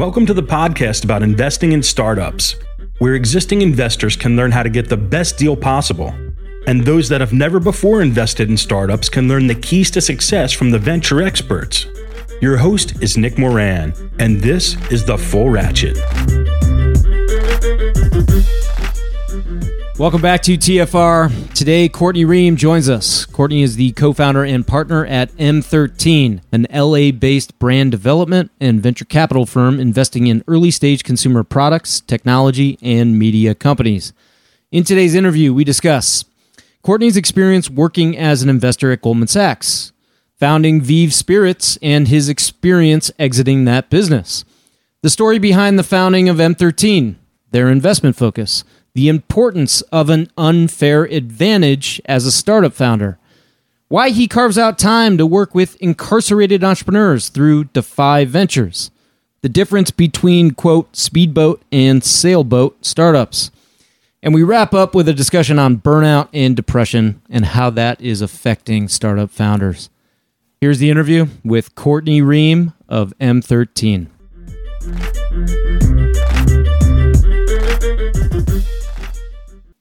Welcome to the podcast about investing in startups, where existing investors can learn how to get the best deal possible. And those that have never before invested in startups can learn the keys to success from the venture experts. Your host is Nick Moran, and this is The Full Ratchet. Welcome back to TFR. Today, Courtney Reum joins us. Courtney is the co founder and partner at M13, an LA based brand development and venture capital firm investing in early stage consumer products, technology, and media companies. In today's interview, we discuss Courtney's experience working as an investor at Goldman Sachs, founding VEEV Spirits, and his experience exiting that business, the story behind the founding of M13, their investment focus the importance of an unfair advantage as a startup founder, why he carves out time to work with incarcerated entrepreneurs through Defy Ventures, the difference between, quote, speedboat and sailboat startups. And we wrap up with a discussion on burnout and depression and how that is affecting startup founders. Here's the interview with Courtney Reum of M13.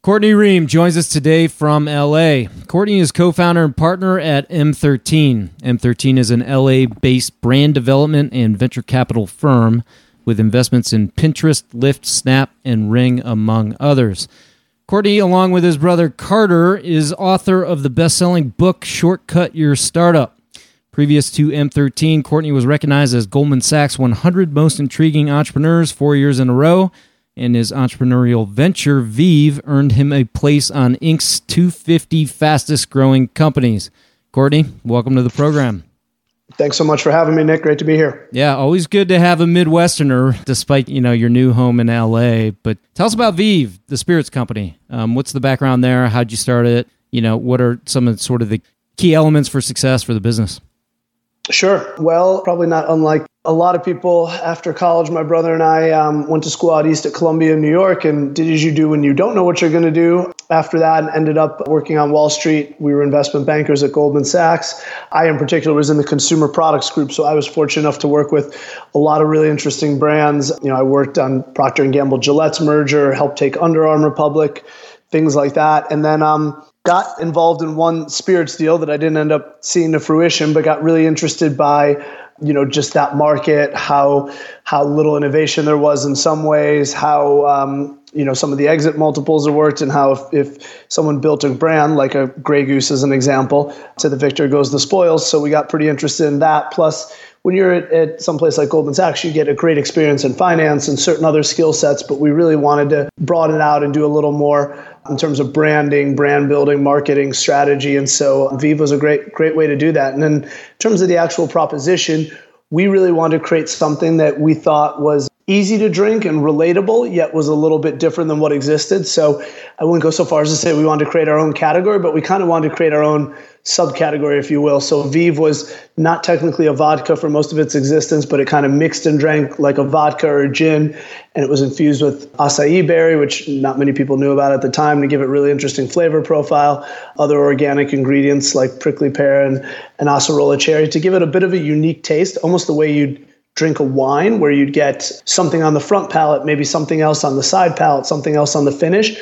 Courtney Reum joins us today from LA. Courtney is co founder and partner at M13. M13 is an LA based brand development and venture capital firm with investments in Pinterest, Lyft, Snap, and Ring, among others. Courtney, along with his brother Carter, is author of the best selling book Shortcut Your Startup. Previous to M13, Courtney was recognized as Goldman Sachs 100 Most Intriguing Entrepreneurs four years in a row and his entrepreneurial venture, VEEV, earned him a place on Inc.'s 250 fastest growing companies. Courtney, welcome to the program. Thanks so much for having me, Nick. Great to be here. Yeah, always good to have a Midwesterner, despite you know your new home in LA. But tell us about VEEV, the spirits company. Um, what's the background there? How'd you start it? You know, what are some of sort of the key elements for success for the business? Sure. Well, probably not unlike a lot of people after college. My brother and I um, went to school out east at Columbia, New York, and did as you do when you don't know what you're going to do. After that, and ended up working on Wall Street. We were investment bankers at Goldman Sachs. I, in particular, was in the consumer products group, so I was fortunate enough to work with a lot of really interesting brands. You know, I worked on Procter and Gamble Gillette's merger, helped take Under Armour public, things like that, and then. Um, got involved in one spirits deal that I didn't end up seeing to fruition, but got really interested by you know just that market, how how little innovation there was in some ways, how um, you know some of the exit multiples have worked, and how if, if someone built a brand like a Grey Goose as an example, to the victor goes the spoils. So we got pretty interested in that. Plus when you're at, at some place like Goldman Sachs, you get a great experience in finance and certain other skill sets, but we really wanted to broaden it out and do a little more in terms of branding, brand building, marketing, strategy. And so VEEV was a great, great way to do that. And then in terms of the actual proposition, we really wanted to create something that we thought was easy to drink and relatable, yet was a little bit different than what existed. So I wouldn't go so far as to say we wanted to create our own category, but we kind of wanted to create our own subcategory, if you will. So VEEV was not technically a vodka for most of its existence, but it kind of mixed and drank like a vodka or a gin, and it was infused with acai berry, which not many people knew about at the time, to give it really interesting flavor profile. Other organic ingredients like prickly pear and, and acerola cherry to give it a bit of a unique taste, almost the way you'd drink a wine, where you'd get something on the front palate, maybe something else on the side palate, something else on the finish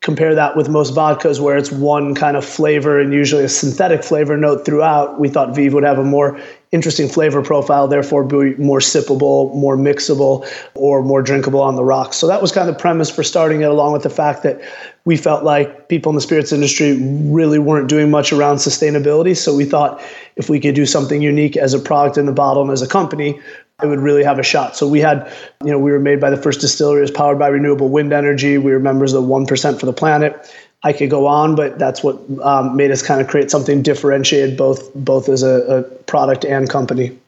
compare that with most vodkas where it's one kind of flavor and usually a synthetic flavor note throughout. We thought VEEV would have a more interesting flavor profile therefore be more sippable more mixable or more drinkable on the rocks. So that was kind of the premise for starting it along with the fact that we felt like people in the spirits industry really weren't doing much around sustainability. So we thought if we could do something unique as a product in the bottle and as a company it would really have a shot. So we had, you know, we were made by the first distillery, was powered by renewable wind energy. We were members of the one percent for the planet. I could go on, but that's what um, made us kind of create something differentiated, both both as a, a product and company.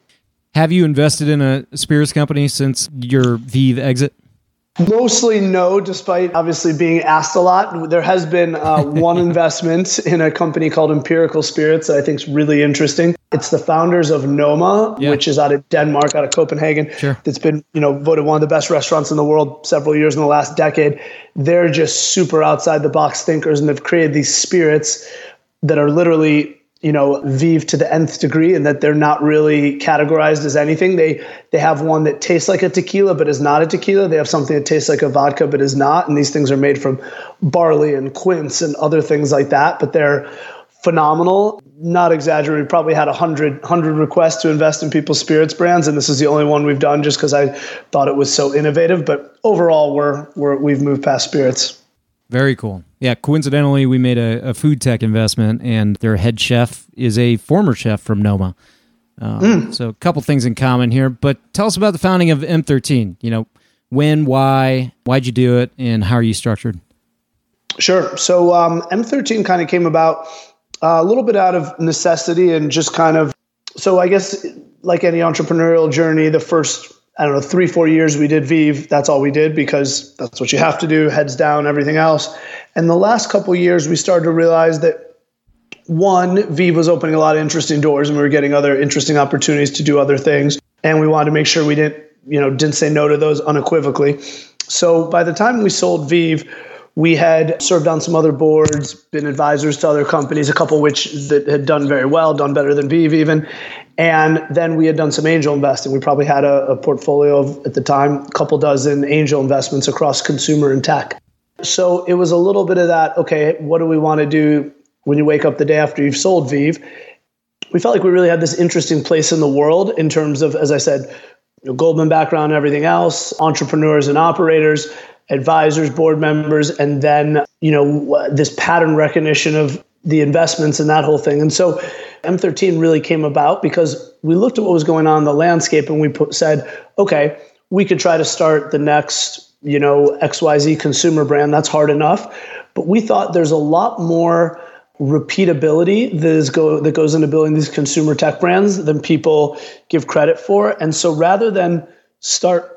Have you invested in a spirits company since your VEEV exit? Mostly no, despite obviously being asked a lot. There has been uh, one investment in a company called Empirical Spirits that I think is really interesting. It's the founders of Noma, yeah. which is out of Denmark, out of Copenhagen. Sure. It's been, you know, voted one of the best restaurants in the world several years in the last decade. They're just super outside the box thinkers and they've created these spirits that are literally you know VEEV to the nth degree and that they're not really categorized as anything. They they have one that tastes like a tequila but is not a tequila. They have something that tastes like a vodka but is not. And these things are made from barley and quince and other things like that but they're phenomenal. Not exaggerating probably had 100 100 requests to invest in people's spirits brands and this is the only one we've done just because i thought it was so innovative but overall we're, we're we've moved past spirits very cool. Yeah, coincidentally, we made a, a, food tech investment, and their head chef is a former chef from Noma. Um, mm. So, a couple things in common here. But tell us about the founding of M13. You know, when, why, why'd you do it, and how are you structured? Sure. So, um, M13 kind of came about uh, a little bit out of necessity and just kind of. So, I guess like any entrepreneurial journey, the first I don't know, three, four years we did VEEV. That's all we did because that's what you have to do, heads down, everything else. And the last couple years, we started to realize that one, VEEV was opening a lot of interesting doors and we were getting other interesting opportunities to do other things. And we wanted to make sure we didn't, you know, didn't say no to those unequivocally. So by the time we sold VEEV, we had served on some other boards, been advisors to other companies, a couple which that had done very well, done better than VEEV even. And then we had done some angel investing. We probably had a, a portfolio of, at the time, a couple dozen angel investments across consumer and tech. So it was a little bit of that, okay, what do we want to do when you wake up the day after you've sold VEEV? We felt like we really had this interesting place in the world in terms of, as I said, you know, Goldman background and everything else, entrepreneurs and operators, advisors, board members, and then, you know, this pattern recognition of the investments and that whole thing. And so M13 really came about because we looked at what was going on in the landscape and we put, said, okay, we could try to start the next, you know, XYZ consumer brand. That's hard enough. But we thought there's a lot more repeatability that is go that goes into building these consumer tech brands than people give credit for. And so rather than start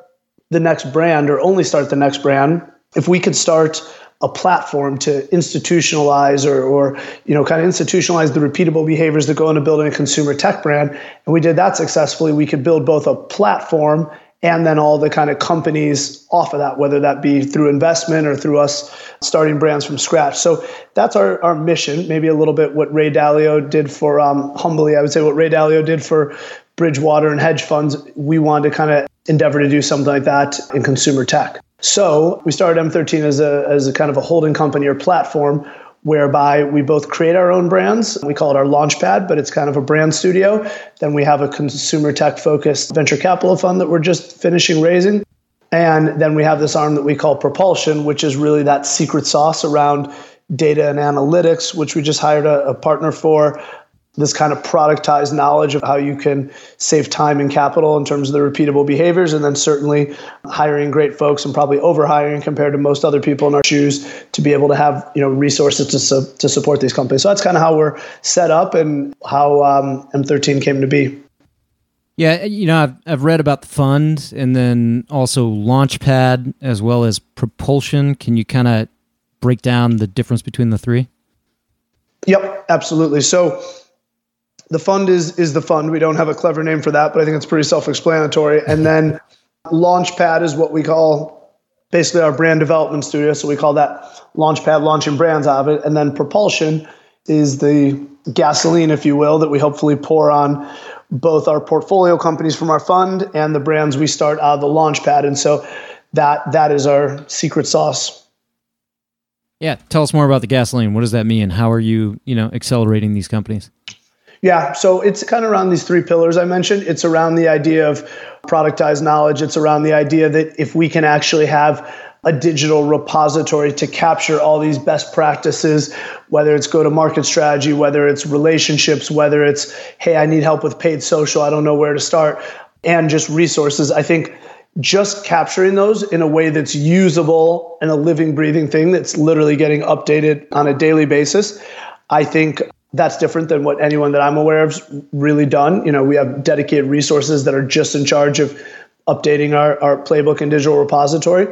the next brand or only start the next brand, if we could start a platform to institutionalize or, or you know kind of institutionalize the repeatable behaviors that go into building a consumer tech brand and we did that successfully we could build both a platform and then all the kind of companies off of that whether that be through investment or through us starting brands from scratch. So that's our, our mission maybe a little bit what ray dalio did for um, humbly i would say what ray dalio did for bridgewater and hedge funds. We wanted to kind of endeavor to do something like that in consumer tech so we started M13 as a, as a kind of a holding company or platform whereby we both create our own brands. We call it our Launchpad, but it's kind of a brand studio. Then we have a consumer tech focused venture capital fund that we're just finishing raising. And then we have this arm that we call Propulsion, which is really that secret sauce around data and analytics, which we just hired a, a partner for this kind of productized knowledge of how you can save time and capital in terms of the repeatable behaviors. And then certainly hiring great folks and probably overhiring compared to most other people in our shoes to be able to have you know resources to, su- to support these companies. So that's kind of how we're set up and how um, m13 came to be. Yeah you know I've, I've read about the fund and then also launchpad as well as propulsion. Can you kind of break down the difference between the three? Yep, absolutely. So the fund is is the fund. We don't have a clever name for that, but I think it's pretty self-explanatory. And then Launchpad is what we call basically our brand development studio. So we call that Launchpad, launching brands out of it. And then Propulsion is the gasoline, if you will, that we hopefully pour on both our portfolio companies from our fund and the brands we start out of the Launchpad. And so that that is our secret sauce. Yeah, tell us more about the gasoline. What does that mean? How are you, you know, accelerating these companies? Yeah, so it's kind of around these three pillars I mentioned. It's around the idea of productized knowledge. It's around the idea that if we can actually have a digital repository to capture all these best practices, whether it's go to market strategy, whether it's relationships, whether it's, hey, I need help with paid social, I don't know where to start, and just resources. I think just capturing those in a way that's usable and a living, breathing thing that's literally getting updated on a daily basis, I think that's different than what anyone that I'm aware of really done. You know, we have dedicated resources that are just in charge of updating our, our playbook and digital repository.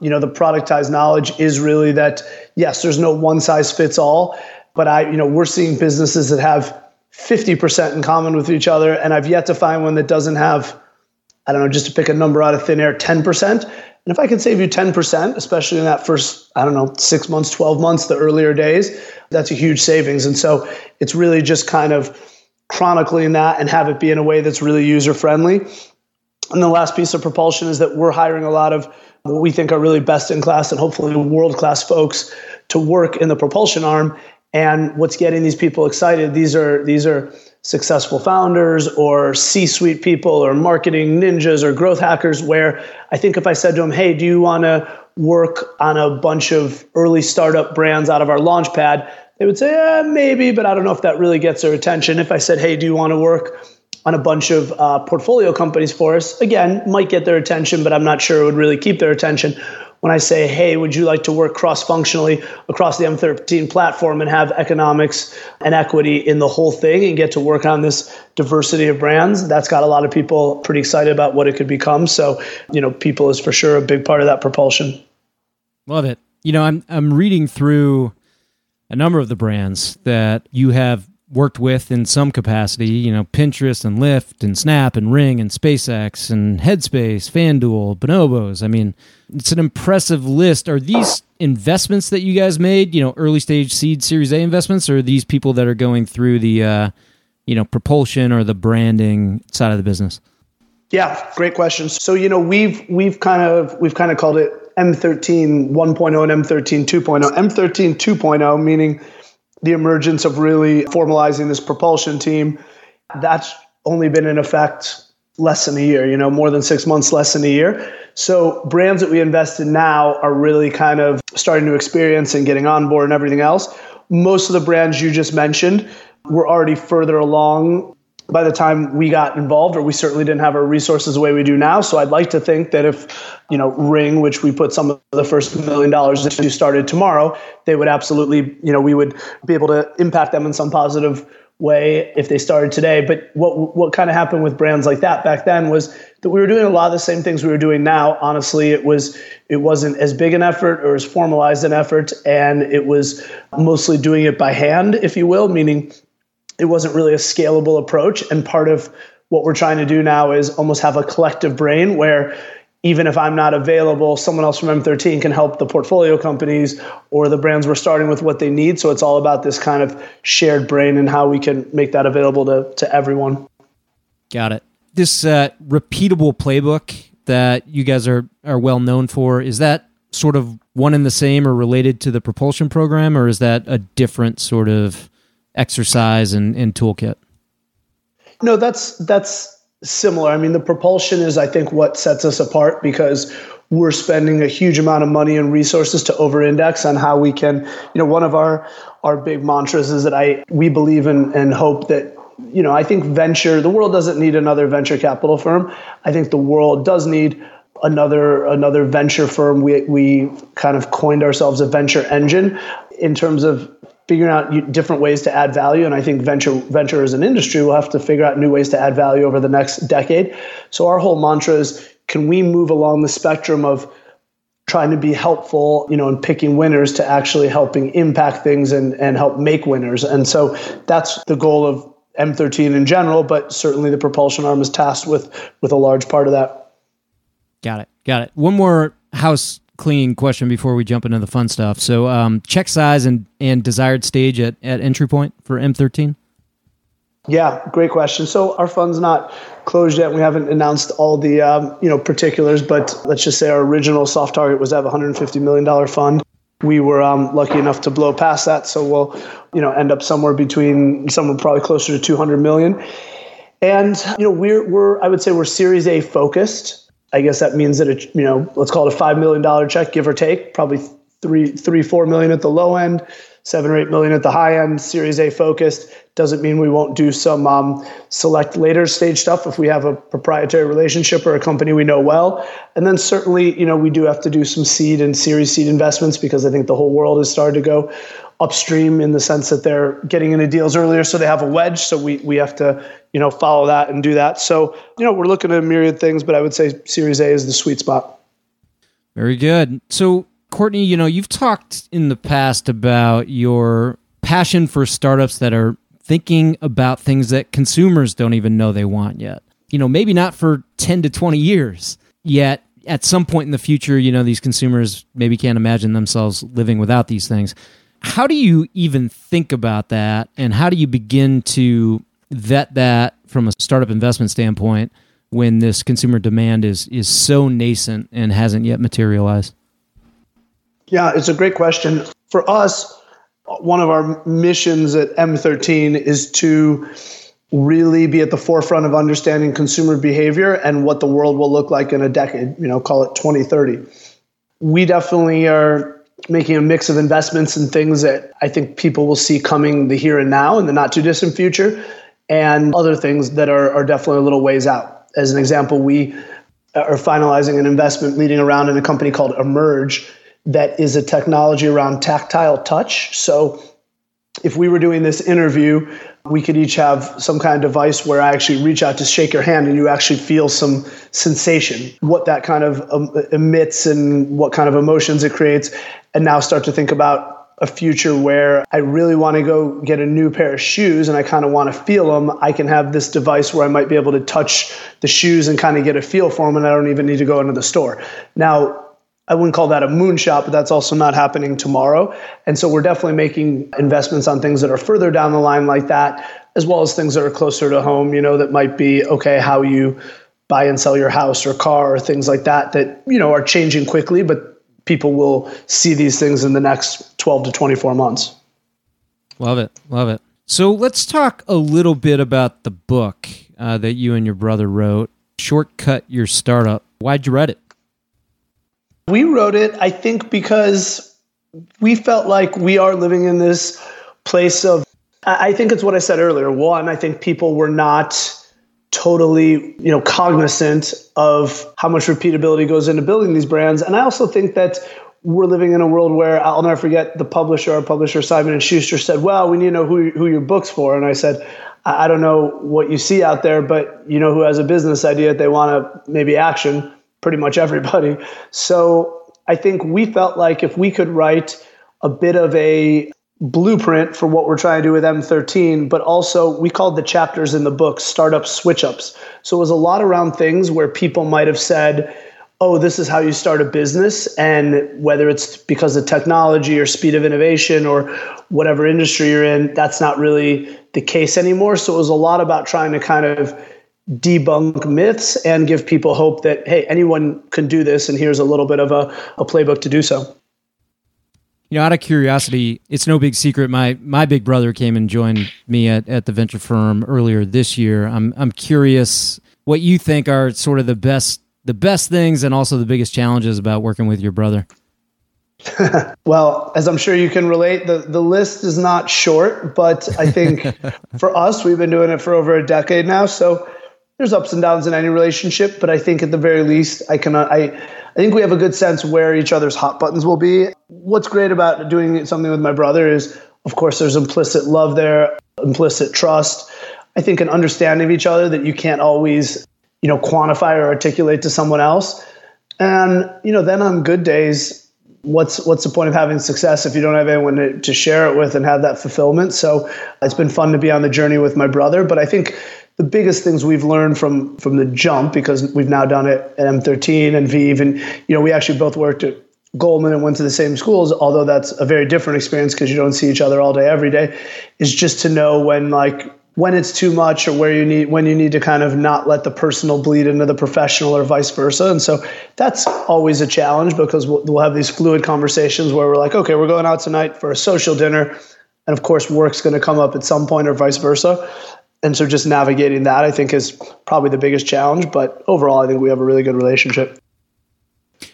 you know, the productized knowledge is really that yes, there's no one size fits all, but I, you know, we're seeing businesses that have 50% in common with each other, and I've yet to find one that doesn't have, I don't know, just to pick a number out of thin air, 10%. And if I can save you 10%, especially in that first, I don't know, six months, 12 months, the earlier days, that's a huge savings. And so it's really just kind of chronicling that and have it be in a way that's really user friendly. And the last piece of propulsion is that we're hiring a lot of what we think are really best in class and hopefully world class folks to work in the propulsion arm. And what's getting these people excited? These are these are successful founders or C-suite people or marketing ninjas or growth hackers. Where I think if I said to them, "Hey, do you want to work on a bunch of early startup brands out of our launch pad?" They would say, eh, "Maybe," but I don't know if that really gets their attention. If I said, "Hey, do you want to work?" on a bunch of uh, portfolio companies for us. Again, might get their attention, but I'm not sure it would really keep their attention. When I say, hey, would you like to work cross functionally across the M13 platform and have economics and equity in the whole thing and get to work on this diversity of brands? That's got a lot of people pretty excited about what it could become. So, you know, people is for sure a big part of that propulsion. Love it. You know, I'm I'm reading through a number of the brands that you have worked with in some capacity, you know, Pinterest and Lyft and Snap and Ring and SpaceX and Headspace, FanDuel, Bonobos. I mean, it's an impressive list. Are these investments that you guys made, you know, early stage seed series A investments, or are these people that are going through the, uh, you know, propulsion or the branding side of the business? Yeah, great question. So, you know, we've we've kind of we've kind of called it M13 1.0 and M13 2.0. M13 2.0 meaning the emergence of really formalizing this propulsion team. That's only been in effect less than a year, you know, more than six months, less than a year. So brands that we invest in now are really kind of starting to experience and getting on board and everything else. Most of the brands you just mentioned were already further along by the time we got involved, or we certainly didn't have our resources the way we do now. So I'd like to think that if, you know, Ring, which we put some of the first million dollars into started tomorrow, they would absolutely, you know, we would be able to impact them in some positive way if they started today. But what what kind of happened with brands like that back then was that we were doing a lot of the same things we were doing now. Honestly, it was it wasn't as big an effort or as formalized an effort, and it was mostly doing it by hand, if you will, meaning it wasn't really a scalable approach. And part of what we're trying to do now is almost have a collective brain where even if I'm not available, someone else from M13 can help the portfolio companies or the brands we're starting with what they need. So it's all about this kind of shared brain and how we can make that available to, to everyone. Got it. This uh, repeatable playbook that you guys are, are well known for, is that sort of one and the same or related to the propulsion program, or is that a different sort of exercise and, and toolkit? No, that's that's similar. I mean, the propulsion is, I think, what sets us apart because we're spending a huge amount of money and resources to over-index on how we can. You know, one of our our big mantras is that I we believe in and hope that you know I think venture the world doesn't need another venture capital firm. I think the world does need another another venture firm. We we kind of coined ourselves a venture engine in terms of figuring out different ways to add value. And I think venture venture as an industry will have to figure out new ways to add value over the next decade. So our whole mantra is can we move along the spectrum of trying to be helpful, you know, and picking winners to actually helping impact things and, and help make winners. And so that's the goal of M13 in general, but certainly the propulsion arm is tasked with with a large part of that. Got it. Got it. One more house clean question before we jump into the fun stuff. So, um, check size and, and desired stage at, at entry point for M13? Yeah, great question. So our fund's not closed yet. We haven't announced all the um, you know particulars, but let's just say our original soft target was to have a 150 million dollar fund. We were um, lucky enough to blow past that, so we'll you know end up somewhere between somewhere probably closer to 200 million. And you know we're we're I would say we're Series A focused. I guess that means that it, you know, let's call it a five million dollar check, give or take, probably three, three, four million at the low end, seven or eight million at the high end. Series A focused doesn't mean we won't do some um, select later stage stuff if we have a proprietary relationship or a company we know well. And then certainly, you know, we do have to do some seed and Series seed investments because I think the whole world has started to go upstream in the sense that they're getting into deals earlier, so they have a wedge. So we we have to you know follow that and do that. So you know we're looking at a myriad things, but I would say Series A is the sweet spot. Very good. So, Courtney, you know, you've talked in the past about your passion for startups that are thinking about things that consumers don't even know they want yet. You know, maybe not for 10 to 20 years yet. At some point in the future, you know, these consumers maybe can't imagine themselves living without these things. How do you even think about that? And how do you begin to vet that from a startup investment standpoint when this consumer demand is, is so nascent and hasn't yet materialized? Yeah, it's a great question. For us, one of our missions at M13 is to really be at the forefront of understanding consumer behavior and what the world will look like in a decade, you know, call it 2030. We definitely are making a mix of investments and things that I think people will see coming the here and now in the not too distant future, and other things that are, are definitely a little ways out. As an example, we are finalizing an investment leading around in a company called Emerge that is a technology around tactile touch. So if we were doing this interview, we could each have some kind of device where I actually reach out to shake your hand and you actually feel some sensation, what that kind of um, emits and what kind of emotions it creates. And now start to think about a future where I really want to go get a new pair of shoes and I kind of want to feel them, I can have this device where I might be able to touch the shoes and kind of get a feel for them and I don't even need to go into the store. Now, I wouldn't call that a moonshot, but that's also not happening tomorrow. And so we're definitely making investments on things that are further down the line like that, as well as things that are closer to home, you know, that might be okay, how you buy and sell your house or car or things like that, that, you know, are changing quickly, but people will see these things in the next 12 to 24 months. Love it. Love it. So let's talk a little bit about the book uh, that you and your brother wrote, Shortcut Your Startup. Why'd you write it? We wrote it, I think, because we felt like we are living in this place of, I think it's what I said earlier. One, I think people were not totally you know cognizant of how much repeatability goes into building these brands. And i also think that we're living in a world where i'll never forget the publisher our publisher simon and schuster said well we need to know who, who your book's for. And i said i don't know what you see out there but you know who has a business idea that they want to maybe action pretty much everybody. So I think we felt like if we could write a bit of a blueprint for what we're trying to do with M13, but also we called the chapters in the book startup switch ups. So it was a lot around things where people might have said, oh, this is how you start a business. And whether it's because of technology or speed of innovation or whatever industry you're in, that's not really the case anymore. So it was a lot about trying to kind of debunk myths and give people hope that hey anyone can do this and here's a little bit of a, a playbook to do so. You know out of curiosity it's no big secret my my big brother came and joined me at, at the venture firm earlier this year. I'm i'm curious what you think are sort of the best the best things and also the biggest challenges about working with your brother. Well, as I'm sure you can relate, the, the list is not short, but I think for us, we've been doing it for over a decade now. So there's ups and downs in any relationship, but I think at the very least, I can I I think we have a good sense where each other's hot buttons will be. What's great about doing something with my brother is, of course, there's implicit love there, implicit trust. I think an understanding of each other that you can't always, you know, quantify or articulate to someone else. And you know, then on good days, what's what's the point of having success if you don't have anyone to, to share it with and have that fulfillment? So it's been fun to be on the journey with my brother, but I think the biggest things we've learned from from the jump because we've now done it at M13 and VEEV, and you know we actually both worked at Goldman and went to the same schools, although that's a very different experience because you don't see each other all day every day. Is just to know when like when it's too much or where you need when you need to kind of not let the personal bleed into the professional or vice versa. And so that's always a challenge because we'll, we'll have these fluid conversations where we're like okay we're going out tonight for a social dinner. And of course work's going to come up at some point or vice versa and so just navigating that, I think, is probably the biggest challenge. But overall, I think we have a really good relationship.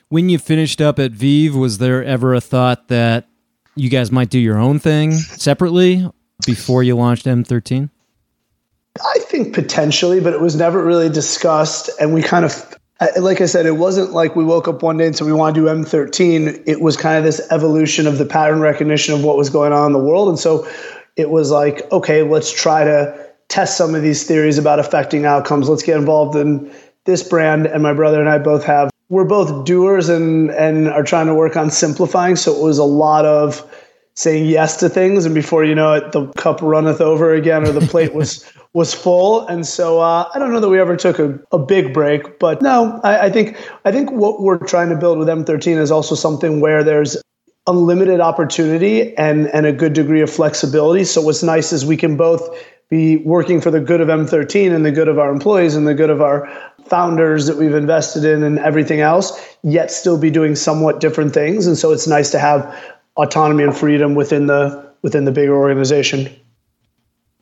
When you finished up at VEEV, was there ever a thought that you guys might do your own thing separately before you launched M13? I think potentially, but it was never really discussed. And we kind of, like I said, it wasn't like we woke up one day and said we want to do M13. It was kind of this evolution of the pattern recognition of what was going on in the world. And so it was like, okay, let's try to test some of these theories about affecting outcomes. Let's get involved in this brand. And my brother and I both have we're both doers and and are trying to work on simplifying. So it was a lot of saying yes to things, and before you know it, the cup runneth over again, or the plate was was full. And so uh, I don't know that we ever took a, a big break, but no, I, I think I think what we're trying to build with M13 is also something where there's unlimited opportunity and and a good degree of flexibility. So what's nice is we can both be working for the good of M13 and the good of our employees and the good of our founders that we've invested in and everything else, yet still be doing somewhat different things. And so it's nice to have autonomy and freedom within the within the bigger organization.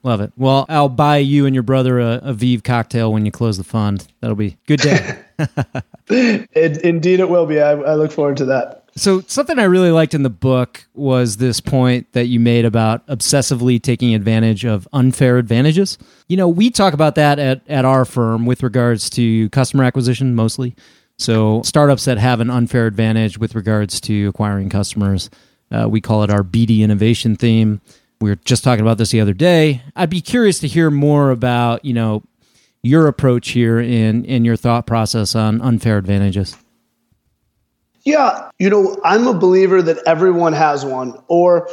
Love it. Well, I'll buy you and your brother a, a VEEV cocktail when you close the fund. That'll be good day. it, indeed, it will be. I, I look forward to that. So, something I really liked in the book was this point that you made about obsessively taking advantage of unfair advantages. You know, we talk about that at, at our firm with regards to customer acquisition mostly. So, startups that have an unfair advantage with regards to acquiring customers, uh, we call it our BD innovation theme. We were just talking about this the other day. I'd be curious to hear more about, you know, your approach here in in your thought process on unfair advantages. Yeah, you know, I'm a believer that everyone has one, or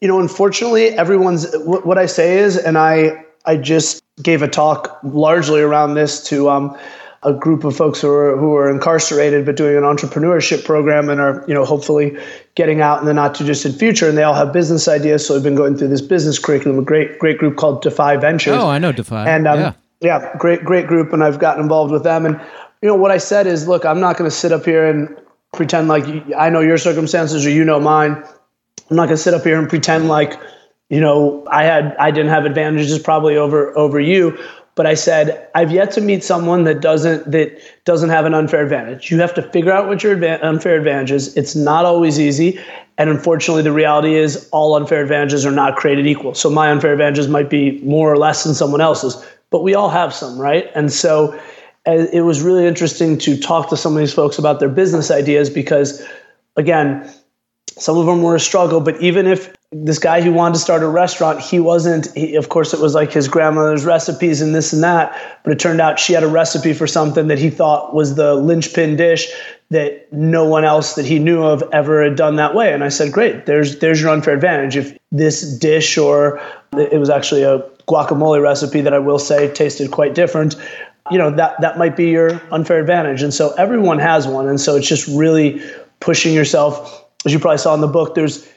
you know, unfortunately, everyone's. What I say is, and I I just gave a talk largely around this to um, a group of folks who are who are incarcerated but doing an entrepreneurship program and are you know hopefully getting out in the not too distant future and they all have business ideas so I've been going through this business curriculum a great great group called Defy Ventures oh I know Defy and um, yeah. yeah great great group and I've gotten involved with them and you know what I said is look I'm not going to sit up here and pretend like I know your circumstances or you know mine. I'm not going to sit up here and pretend like, you know, I had I didn't have advantages probably over over you. But I said I've yet to meet someone that doesn't that doesn't have an unfair advantage. You have to figure out what your adva- unfair is. It's not always easy, and unfortunately, the reality is all unfair advantages are not created equal. So my unfair advantages might be more or less than someone else's, but we all have some, right? And so Uh, it was really interesting to talk to some of these folks about their business ideas because, again, some of them were a struggle. But even if this guy who wanted to start a restaurant, he wasn't, he, of course, it was like his grandmother's recipes and this and that. But it turned out she had a recipe for something that he thought was the linchpin dish that no one else that he knew of ever had done that way. And I said, great, there's, there's your unfair advantage. If this dish, or it was actually a guacamole recipe that I will say tasted quite different, you know that that might be your unfair advantage. And so everyone has one. And so it's just really pushing yourself. As you probably saw in the book there's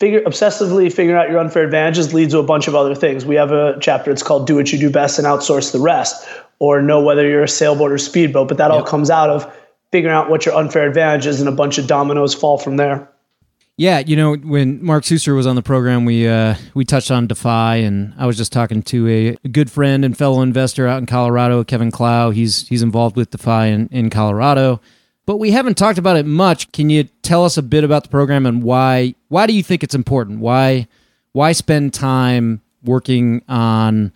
figure obsessively figuring out your unfair advantages leads to a bunch of other things. We have a chapter it's called do what you do best and outsource the rest or know whether you're a sailboat or speedboat. But that yep. all comes out of figuring out what your unfair advantage is and a bunch of dominoes fall from there yeah, you know, when Mark Suster was on the program, we uh, we touched on Defy, and I was just talking to a, a, good friend and fellow investor out in Colorado, Kevin Clow. He's he's involved with Defy in, in Colorado, but we haven't talked about it much. Can you tell us a bit about the program and why why do you think it's important? Why why spend time working on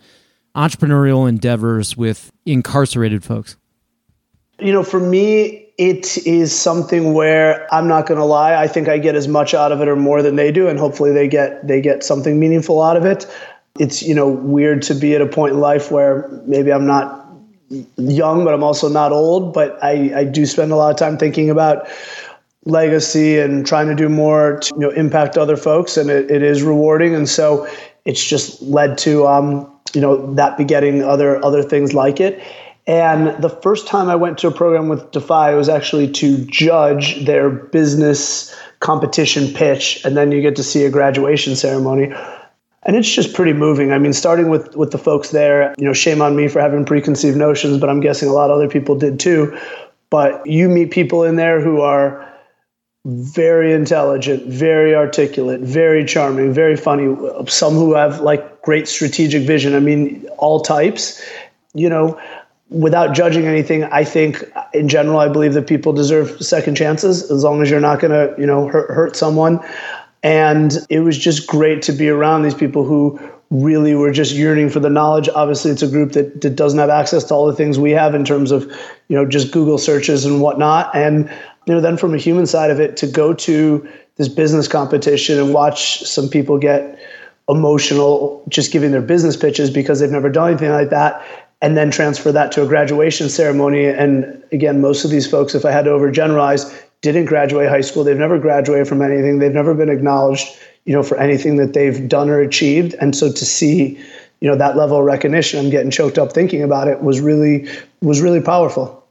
entrepreneurial endeavors with incarcerated folks? You know, for me, it is something where I'm not going to lie. I think I get as much out of it or more than they do, and hopefully they get they get something meaningful out of it. It's you know weird to be at a point in life where maybe I'm not young, but I'm also not old. But I, I do spend a lot of time thinking about legacy and trying to do more to you know impact other folks, and it, it is rewarding. And so it's just led to um, you know that begetting other other things like it. And the first time I went to a program with Defy, was actually to judge their business competition pitch, and then you get to see a graduation ceremony. And it's just pretty moving. I mean, starting with with the folks there, you know, shame on me for having preconceived notions, but I'm guessing a lot of other people did too. But you meet people in there who are very intelligent, very articulate, very charming, very funny. Some who have like great strategic vision. I mean, all types. You know, without judging anything, I think in general, I believe that people deserve second chances as long as you're not going to, you know, hurt, hurt someone. And it was just great to be around these people who really were just yearning for the knowledge. Obviously, it's a group that, that doesn't have access to all the things we have in terms of, you know, just Google searches and whatnot. And, you know, then from a human side of it, to go to this business competition and watch some people get emotional just giving their business pitches because they've never done anything like that and then transfer that to a graduation ceremony. And again, most of these folks, if I had to overgeneralize, didn't graduate high school. They've never graduated from anything. They've never been acknowledged, you know, for anything that they've done or achieved. And so to see, you know, that level of recognition, I'm getting choked up thinking about it was really was really powerful.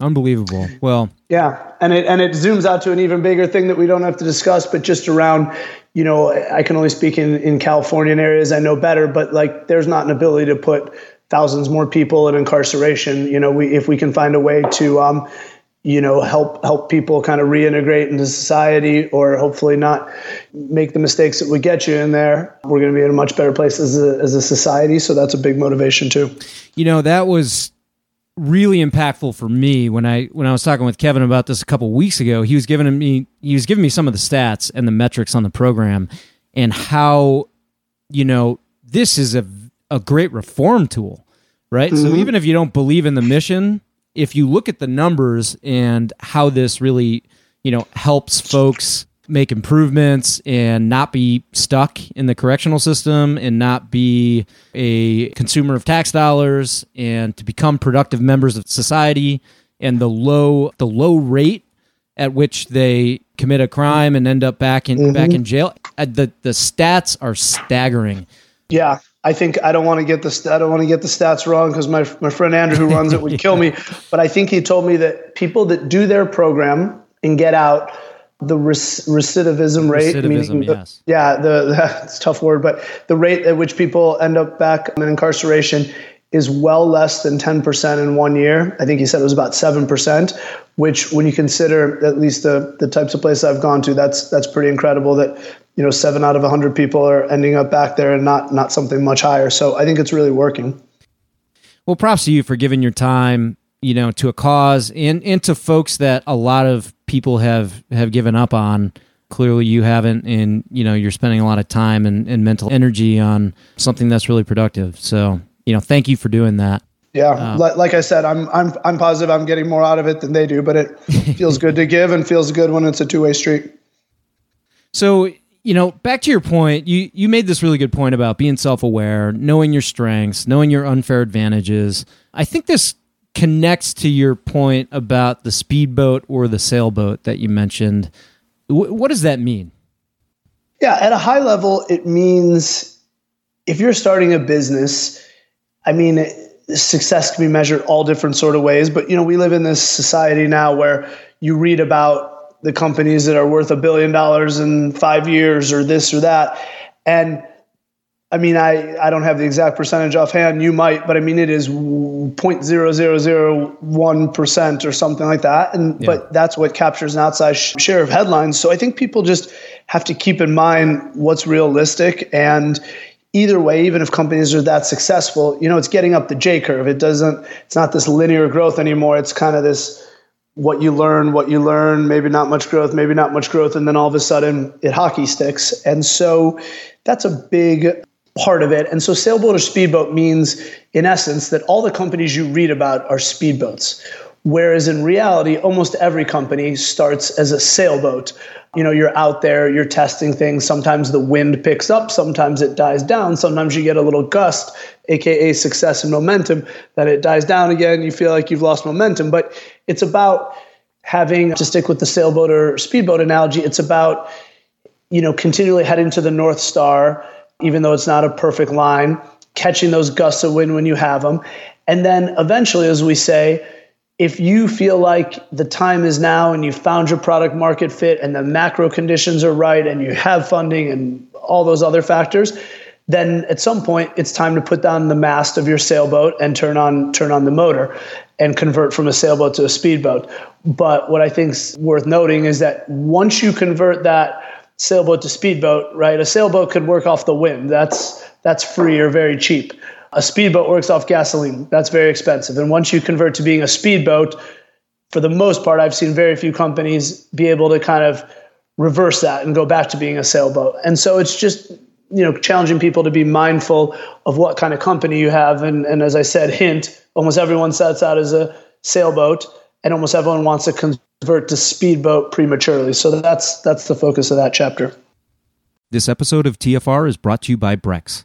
Unbelievable. Well, yeah, and it and it zooms out to an even bigger thing that we don't have to discuss, but just around, you know, I can only speak in in Californian areas. I know better, but like, there's not an ability to put thousands more people in incarceration. You know, we if we can find a way to, um, you know, help help people kind of reintegrate into society, or hopefully not make the mistakes that would get you in there, we're going to be in a much better place as a as a society. So that's a big motivation too. You know, that was really impactful for me when I when I was talking with Kevin about this a couple weeks ago. He was giving me he was giving me some of the stats and the metrics on the program and how you know this is a a great reform tool, right? Mm-hmm. So even if you don't believe in the mission, if you look at the numbers and how this really, you know, helps folks make improvements and not be stuck in the correctional system and not be a consumer of tax dollars and to become productive members of society and the low the low rate at which they commit a crime and end up back in mm-hmm. back in jail uh, the the stats are staggering yeah I think I don't want to get the I don't want to get the stats wrong because my my friend Andrew who runs it would kill me. But I think he told me that people that do their program and get out the recidivism rate. Recidivism, the, yes. Yeah, the, the it's a tough word, but the rate at which people end up back in incarceration is well less than 10% in one year. I think he said it was about 7%, which when you consider at least the, the types of places I've gone to, that's that's pretty incredible that, you know, 7 out of 100 people are ending up back there and not not something much higher. So I think it's really working. Well, props to you for giving your time you know, to a cause and, and to folks that a lot of people have, have given up on. Clearly, you haven't, and you know you're spending a lot of time and, and mental energy on something that's really productive. So, you know, thank you for doing that. Yeah, uh, like I said, I'm I'm I'm positive I'm getting more out of it than they do, but it feels good to give and feels good when it's a two way street. So, you know, back to your point, you you made this really good point about being self aware, knowing your strengths, knowing your unfair advantages. I think this connects to your point about the speedboat or the sailboat that you mentioned. W- what does that mean? Yeah, at a high level, it means if you're starting a business, I mean, success can be measured all different sort of ways. But you know, we live in this society now where you read about the companies that are worth a billion dollars in five years, or this or that, and I mean, I, I don't have the exact percentage offhand. You might, but I mean, it is 0.0001% or something like that. And, yeah. but that's what captures an outside share of headlines. So I think people just have to keep in mind what's realistic. And either way, even if companies are that successful, you know, it's getting up the J curve. It doesn't, it's not this linear growth anymore. It's kind of this, what you learn, what you learn, maybe not much growth, maybe not much growth, and then all of a sudden it hockey sticks. And so that's a big part of it. And so sailboat or speedboat means, in essence, that all the companies you read about are speedboats. Whereas in reality, almost every company starts as a sailboat. You know, you're out there, you're testing things. Sometimes the wind picks up, sometimes it dies down. Sometimes you get a little gust, aka success and momentum, that it dies down again. You feel like you've lost momentum. But it's about having to stick with the sailboat or speedboat analogy, it's about, you know, continually heading to the North Star even though it's not a perfect line, catching those gusts of wind when you have them. And then eventually, as we say, if you feel like the time is now and you've found your product market fit and the macro conditions are right and you have funding and all those other factors, then at some point it's time to put down the mast of your sailboat and turn on turn on the motor and convert from a sailboat to a speedboat. But what I think's worth noting is that once you convert that sailboat to speedboat, right? A sailboat could work off the wind. That's that's free or very cheap. A speedboat works off gasoline. That's very expensive. And once you convert to being a speedboat, for the most part, I've seen very few companies be able to kind of reverse that and go back to being a sailboat. And so it's just you know challenging people to be mindful of what kind of company you have. And, and as I said, hint: almost everyone sets out as a sailboat, and almost everyone wants to convert to speedboat prematurely. So that's that's the focus of that chapter. This episode of TFR is brought to you by Brex.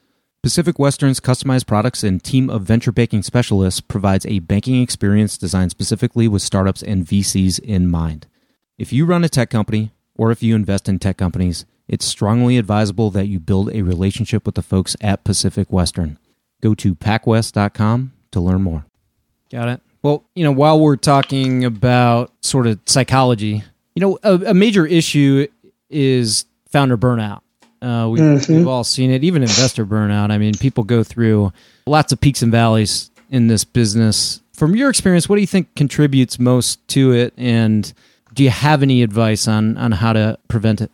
Pacific Western's customized products and team of venture banking specialists provides a banking experience designed specifically with startups and VCs in mind. If you run a tech company or if you invest in tech companies, it's strongly advisable that you build a relationship with the folks at Pacific Western. Go to pacwest.com to learn more. Got it. Well, you know, while we're talking about sort of psychology, you know, a, a major issue is founder burnout. Uh, we, mm-hmm. We've all seen it, even investor burnout. I mean, people go through lots of peaks and valleys in this business. From your experience, what do you think contributes most to it? And do you have any advice on, on how to prevent it?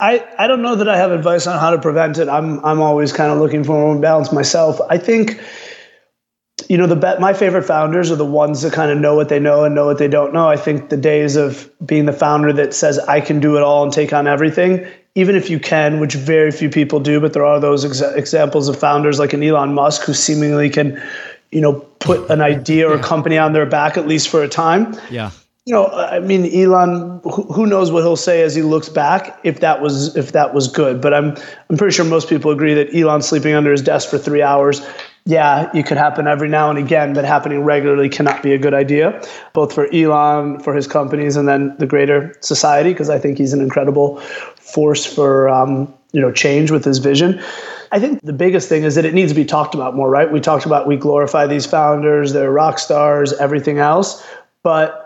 I, I don't know that I have advice on how to prevent it. I'm I'm always kind of looking for balance myself. I think you know the bet my favorite founders are the ones that kind of know what they know and know what they don't know. I think the days of being the founder that says I can do it all and take on everything even if you can, which very few people do, but there are those exa- examples of founders like an Elon Musk who seemingly can, you know, put an idea or a company on their back at least for a time. Yeah. You know, I mean, Elon. Who knows what he'll say as he looks back if that was if that was good? But I'm I'm pretty sure most people agree that Elon sleeping under his desk for three hours yeah, it could happen every now and again, but happening regularly cannot be a good idea, both for Elon, for his companies, and then the greater society, because I think he's an incredible force for um, you know change with his vision. I think the biggest thing is that it needs to be talked about more, right? We talked about we glorify these founders, they're rock stars, everything else, but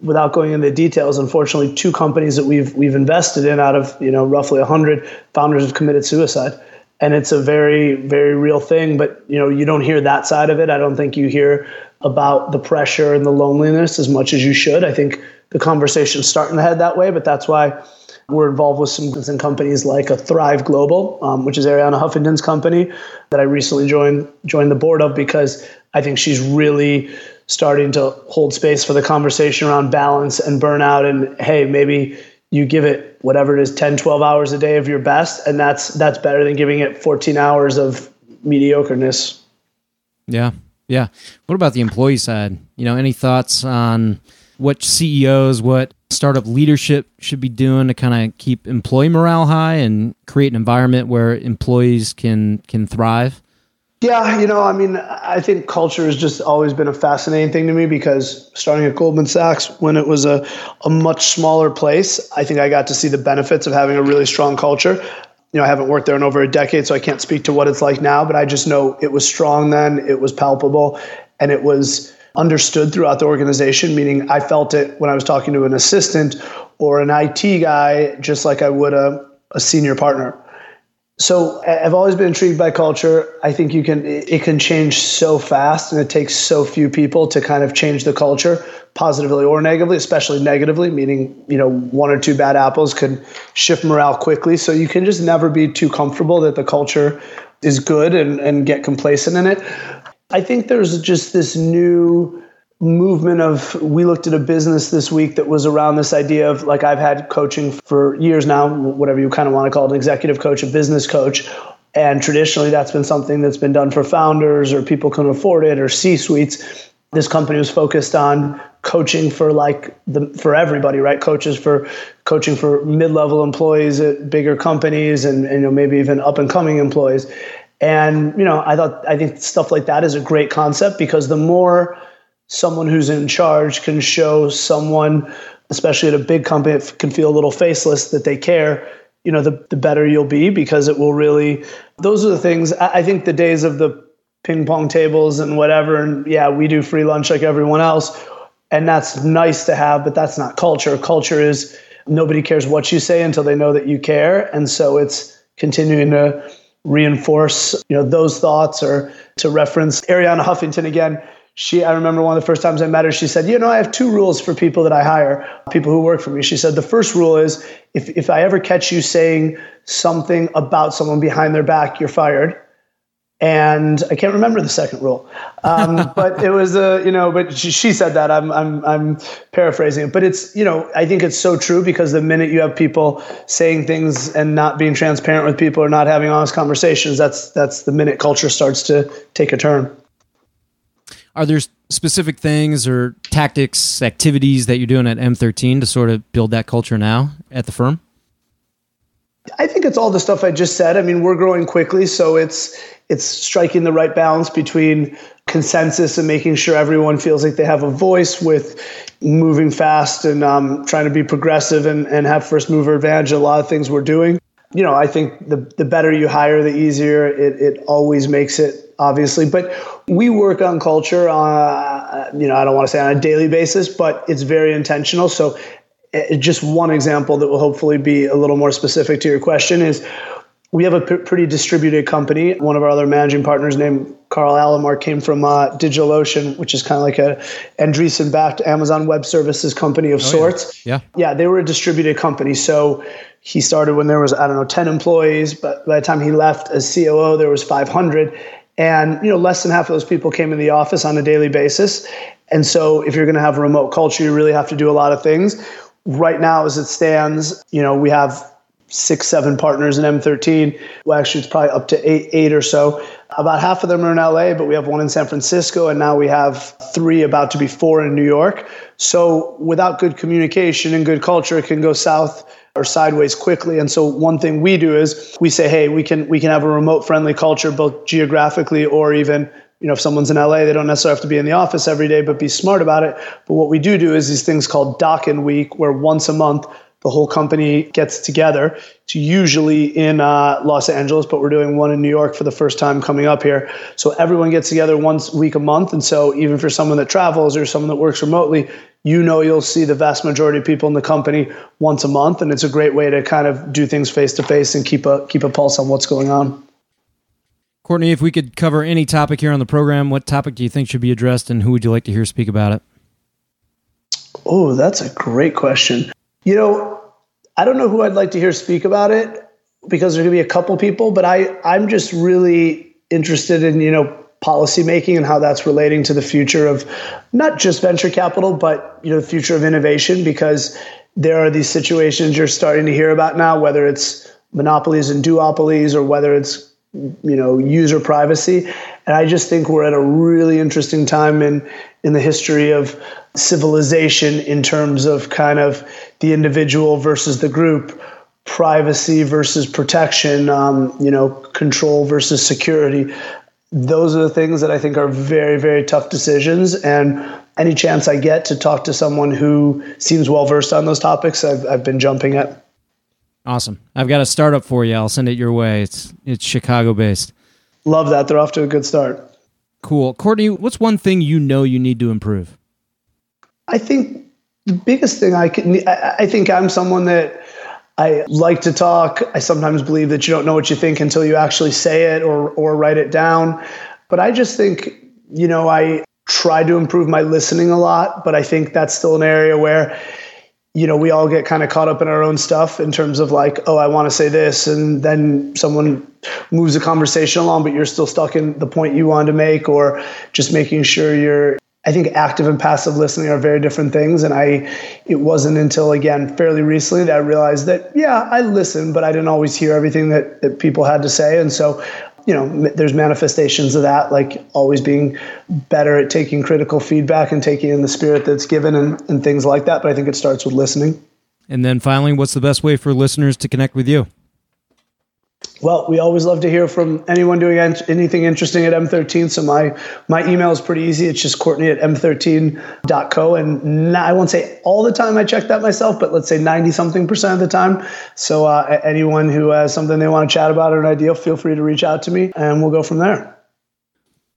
without going into the details, unfortunately, two companies that we've we've invested in out of you know roughly 100 founders have committed suicide and it's a very very real thing but you know you don't hear that side of it. I don't think you hear about the pressure and the loneliness as much as you should. I think the conversation's starting to head that way but that's why we're involved with some, companies like a thrive global um, which is arianna huffington's company that i recently joined joined the board of because i think she's really starting to hold space for the conversation around balance and burnout and hey maybe you give it whatever it is 10 12 hours a day of your best and that's that's better than giving it 14 hours of mediocreness. Yeah. Yeah. What about the employee side? You know any thoughts on what ceos what startup leadership should be doing to kind of keep employee morale high and create an environment where employees can can thrive yeah, you know, I mean, I think culture has just always been a fascinating thing to me because starting at Goldman Sachs when it was a, a much smaller place, I think I got to see the benefits of having a really strong culture. You know, I haven't worked there in over a decade, so I can't speak to what it's like now, but I just know it was strong then, it was palpable, and it was understood throughout the organization, meaning I felt it when I was talking to an assistant or an IT guy, just like I would a, a senior partner so I've always been intrigued by culture. I think you can it can change so fast and it takes so few people to kind of change the culture positively or negatively, especially negatively, meaning, you know, one or two bad apples could shift morale quickly. So you can just never be too comfortable that the culture is good and, and get complacent in it. I think there's just this new movement of we looked at a business this week that was around this idea of like I've had coaching for years now, whatever you kind of want to call it, an executive coach, a business coach. And traditionally that's been something that's been done for founders or people can afford it or C suites. this company was focused on coaching for like the for everybody, right? Coaches for coaching for mid-level employees at bigger companies and, and you know maybe even up and coming employees. And you know, I thought I think stuff like that is a great concept because the more someone who's in charge can show someone, especially at a big company, can feel a little faceless that they care. You know, the the better you'll be because it will really. Those are the things. I, I think the days of the ping pong tables and whatever, and yeah, we do free lunch like everyone else, and that's nice to have, but that's not culture. Culture is nobody cares what you say until they know that you care, and so it's continuing to reinforce you know those thoughts or to reference Arianna Huffington again she i remember one of the first times i met her she said you know i have two rules for people that i hire people who work for me she said the first rule is if, if i ever catch you saying something about someone behind their back you're fired and I can't remember the second rule, um, but it was a you know. But she, she, said that I'm I'm I'm paraphrasing it, but it's you know I think it's so true because the minute you have people saying things and not being transparent with people or not having honest conversations, that's that's the minute culture starts to take a turn. Are there specific things or tactics, activities that you're doing at M13 to sort of build that culture now at the firm? I think it's all the stuff I just said. I mean, we're growing quickly, so it's it's striking the right balance between consensus and making sure everyone feels like they have a voice with moving fast and um, trying to be progressive and, and have first mover advantage. A lot of things we're doing. You know, I think the the better you hire, the easier it, it always makes it, obviously. But we work on culture, uh, you know, I don't want to say on a daily basis, but it's very intentional. So uh, just one example that will hopefully be a little more specific to your question is we have a p- pretty distributed company. One of our other managing partners named Karl Alomar came from uh, DigitalOcean, which is kind of like a Andreessen backed Amazon Web Services company of oh, sorts. Yeah. yeah. Yeah, they were a distributed company. So he started when there was, I don't know, 10 employees, but by the time he left as COO, there was 500. And you know, less than half of those people came in the office on a daily basis. And so if you're going to have a remote culture, you really have to do a lot of things right now, as it stands, you know, we have six, seven partners in M13. Well, actually, it's probably up to eight, eight or so. About half of them are in LA, but we have one in San Francisco, and now we have three, about to be four in New York. So, without good communication and good culture, it can go south or sideways quickly. And so, one thing we do is we say, hey, we can we can have a remote friendly culture, both geographically or even you know, if someone's in LA, they don't necessarily have to be in the office every day, but be smart about it. But what we do do is these things called Dock-In Week, where once a month the whole company gets together. It's usually in uh, Los Angeles, but we're doing one in New York for the first time coming up here. So everyone gets together once week a month, and so even for someone that travels or someone that works remotely, you know you'll see the vast majority of people in the company once a month, and it's a great way to kind of do things face to face and keep a keep a pulse on what's going on. Courtney, if we could cover any topic here on the program, what topic do you think should be addressed and who would you like to hear speak about it? Oh, that's a great question. You know, I don't know who I'd like to hear speak about it because there's going to be a couple people, but I, I'm just really interested in, you know, policy making and how that's relating to the future of not just venture capital, but, you know, the future of innovation because there are these situations you're starting to hear about now, whether it's monopolies and duopolies or whether it's you know user privacy. And i just think we're at a really interesting time in in the history of civilization in terms of kind of the individual versus the group privacy versus protection um, you know control versus security. Those are the things that i think are very very tough decisions. And any chance i get to talk to someone who seems well versed on those topics i've, I've been jumping at Awesome. I've got a startup for you. I'll send it your way. It's it's Chicago based. Love that. They're off to a good start. Cool. Courtney, what's one thing you know you need to improve? I think the biggest thing I can I, I think I'm someone that I like to talk. I sometimes believe that you don't know what you think until you actually say it or or write it down. But I just think, you know, I try to improve my listening a lot, but I think that's still an area where you know, we all get kind of caught up in our own stuff in terms of like, oh, I want to say this, and then someone moves the conversation along, but you're still stuck in the point you wanted to make, or just making sure you're. I think active and passive listening are very different things, and I. It wasn't until again fairly recently that I realized that yeah, I listen, but I didn't always hear everything that that people had to say, and so you know, there's manifestations of that, like always being better at taking critical feedback and taking in the spirit that's given and, and things like that. But I think it starts with listening. And then finally, what's the best way for listeners to connect with you? Well, we always love to hear from anyone doing anything interesting at M13. So my my email is pretty easy. It's just Courtney at m13.co. And I won't say all the time I check that myself, but let's say 90 something percent of the time. So uh, anyone who has something they want to chat about or an idea, feel free to reach out to me and we'll go from there.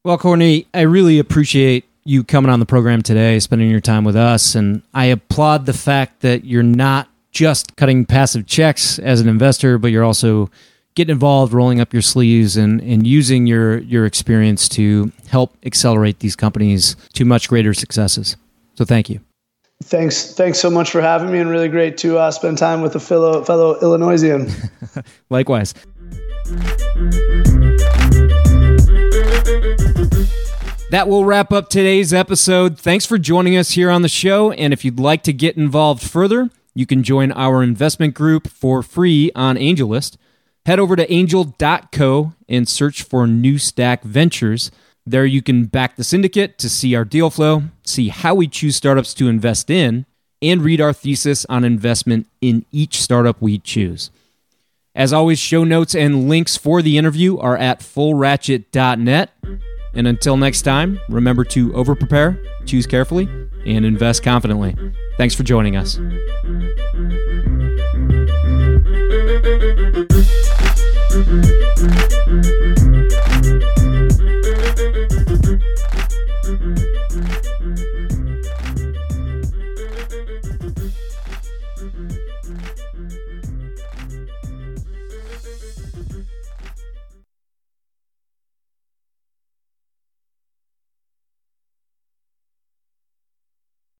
Well, Courtney, I really appreciate you coming on the program today, spending your time with us. And I applaud the fact that you're not just cutting passive checks as an investor, but you're also getting involved, rolling up your sleeves, and, and using your, your experience to help accelerate these companies to much greater successes. So thank you. Thanks, thanks so much for having me, and really great to uh, spend time with a fellow fellow Illinoisian. Likewise. That will wrap up today's episode. Thanks for joining us here on the show. And if you'd like to get involved further, you can join our investment group for free on AngelList. Head over to angel.co and search for New Stack Ventures. There you can back the syndicate to see our deal flow, see how we choose startups to invest in, and read our thesis on investment in each startup we choose. As always, show notes and links for the interview are at fullratchet.net. And until next time, remember to over prepare, choose carefully, and invest confidently. Thanks for joining us. Thank you.